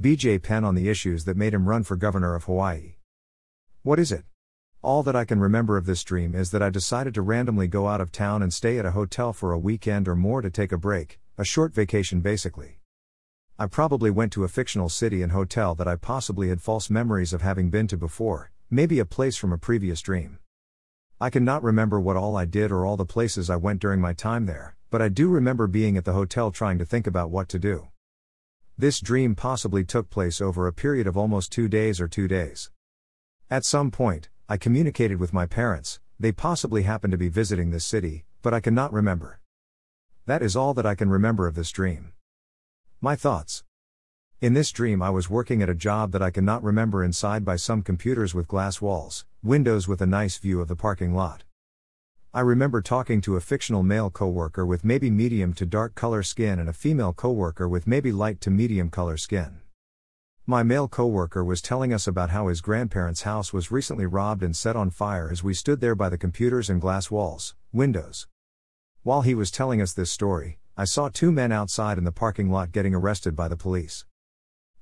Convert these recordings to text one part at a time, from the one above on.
BJ Penn on the issues that made him run for governor of Hawaii. What is it? All that I can remember of this dream is that I decided to randomly go out of town and stay at a hotel for a weekend or more to take a break, a short vacation basically. I probably went to a fictional city and hotel that I possibly had false memories of having been to before, maybe a place from a previous dream. I cannot remember what all I did or all the places I went during my time there, but I do remember being at the hotel trying to think about what to do. This dream possibly took place over a period of almost two days or two days. At some point, I communicated with my parents, they possibly happened to be visiting this city, but I cannot remember. That is all that I can remember of this dream. My thoughts. In this dream, I was working at a job that I cannot remember inside by some computers with glass walls, windows with a nice view of the parking lot. I remember talking to a fictional male coworker with maybe medium to dark color skin and a female coworker with maybe light to medium color skin. My male coworker was telling us about how his grandparents' house was recently robbed and set on fire as we stood there by the computers and glass walls, windows. While he was telling us this story, I saw two men outside in the parking lot getting arrested by the police.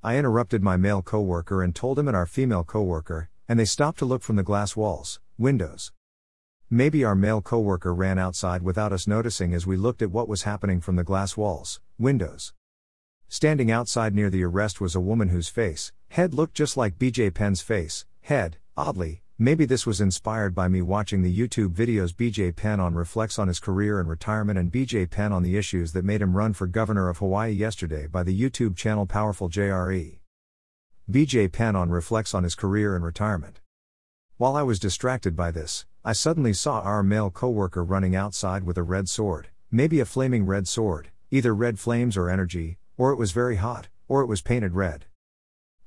I interrupted my male coworker and told him and our female coworker, and they stopped to look from the glass walls, windows. Maybe our male coworker ran outside without us noticing as we looked at what was happening from the glass walls, windows. Standing outside near the arrest was a woman whose face, head looked just like BJ Penn's face, head, oddly, maybe this was inspired by me watching the YouTube videos BJ Penn on reflects on his career and retirement and BJ Penn on the issues that made him run for governor of Hawaii yesterday by the YouTube channel Powerful JRE. BJ Penn on reflects on his career and retirement. While I was distracted by this, I suddenly saw our male coworker running outside with a red sword, maybe a flaming red sword, either red flames or energy, or it was very hot, or it was painted red.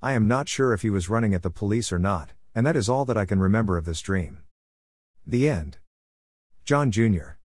I am not sure if he was running at the police or not, and that is all that I can remember of this dream. The end. John Jr.